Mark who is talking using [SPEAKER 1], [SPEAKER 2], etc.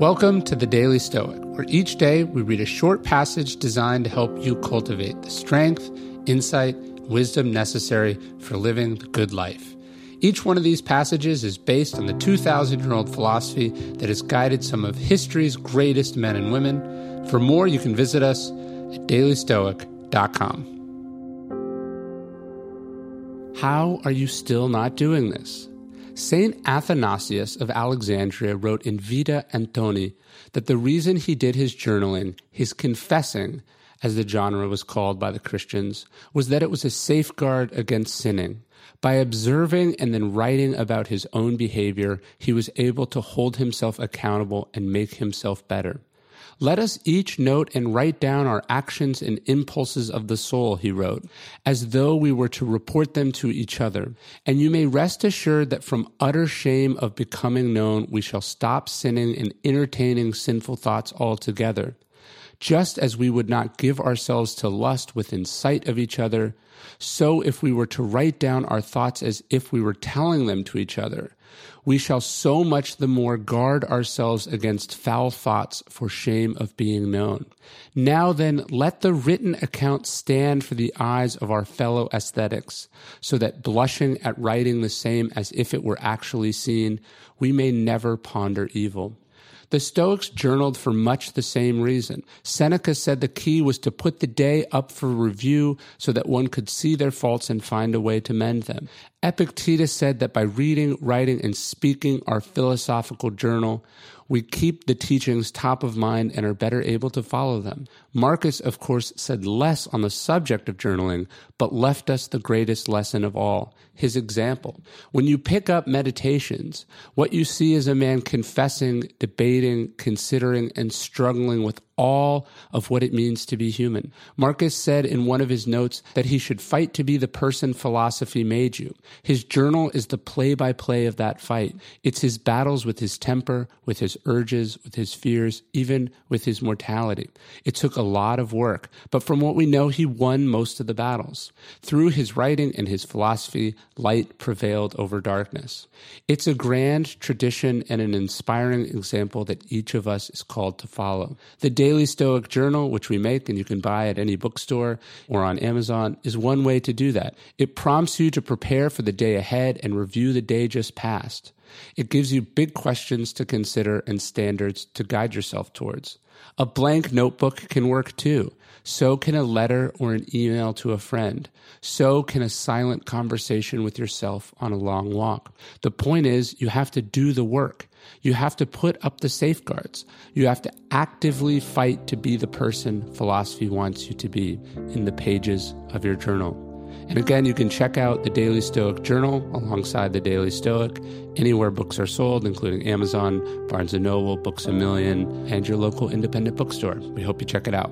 [SPEAKER 1] Welcome to the Daily Stoic, where each day we read a short passage designed to help you cultivate the strength, insight, wisdom necessary for living the good life. Each one of these passages is based on the 2,000 year old philosophy that has guided some of history's greatest men and women. For more, you can visit us at dailystoic.com. How are you still not doing this? Saint Athanasius of Alexandria wrote in Vita Antonii that the reason he did his journaling, his confessing, as the genre was called by the Christians, was that it was a safeguard against sinning. By observing and then writing about his own behavior, he was able to hold himself accountable and make himself better. Let us each note and write down our actions and impulses of the soul, he wrote, as though we were to report them to each other. And you may rest assured that from utter shame of becoming known, we shall stop sinning and entertaining sinful thoughts altogether. Just as we would not give ourselves to lust within sight of each other, so if we were to write down our thoughts as if we were telling them to each other, we shall so much the more guard ourselves against foul thoughts for shame of being known. Now then, let the written account stand for the eyes of our fellow ascetics, so that blushing at writing the same as if it were actually seen, we may never ponder evil. The Stoics journaled for much the same reason. Seneca said the key was to put the day up for review so that one could see their faults and find a way to mend them. Epictetus said that by reading, writing, and speaking our philosophical journal, we keep the teachings top of mind and are better able to follow them. Marcus, of course, said less on the subject of journaling, but left us the greatest lesson of all his example. When you pick up meditations, what you see is a man confessing, debating, considering, and struggling with all of what it means to be human. Marcus said in one of his notes that he should fight to be the person philosophy made you. His journal is the play by play of that fight. It's his battles with his temper, with his urges, with his fears, even with his mortality. It took a lot of work, but from what we know, he won most of the battles. Through his writing and his philosophy, light prevailed over darkness. It's a grand tradition and an inspiring example that each of us is called to follow. The Daily Stoic Journal, which we make and you can buy at any bookstore or on Amazon, is one way to do that. It prompts you to prepare for the day ahead and review the day just past. It gives you big questions to consider and standards to guide yourself towards. A blank notebook can work too. So can a letter or an email to a friend. So can a silent conversation with yourself on a long walk. The point is, you have to do the work. You have to put up the safeguards. You have to actively fight to be the person philosophy wants you to be in the pages of your journal. And again, you can check out the Daily Stoic Journal alongside the Daily Stoic anywhere books are sold, including Amazon, Barnes & Noble, Books A Million, and your local independent bookstore. We hope you check it out.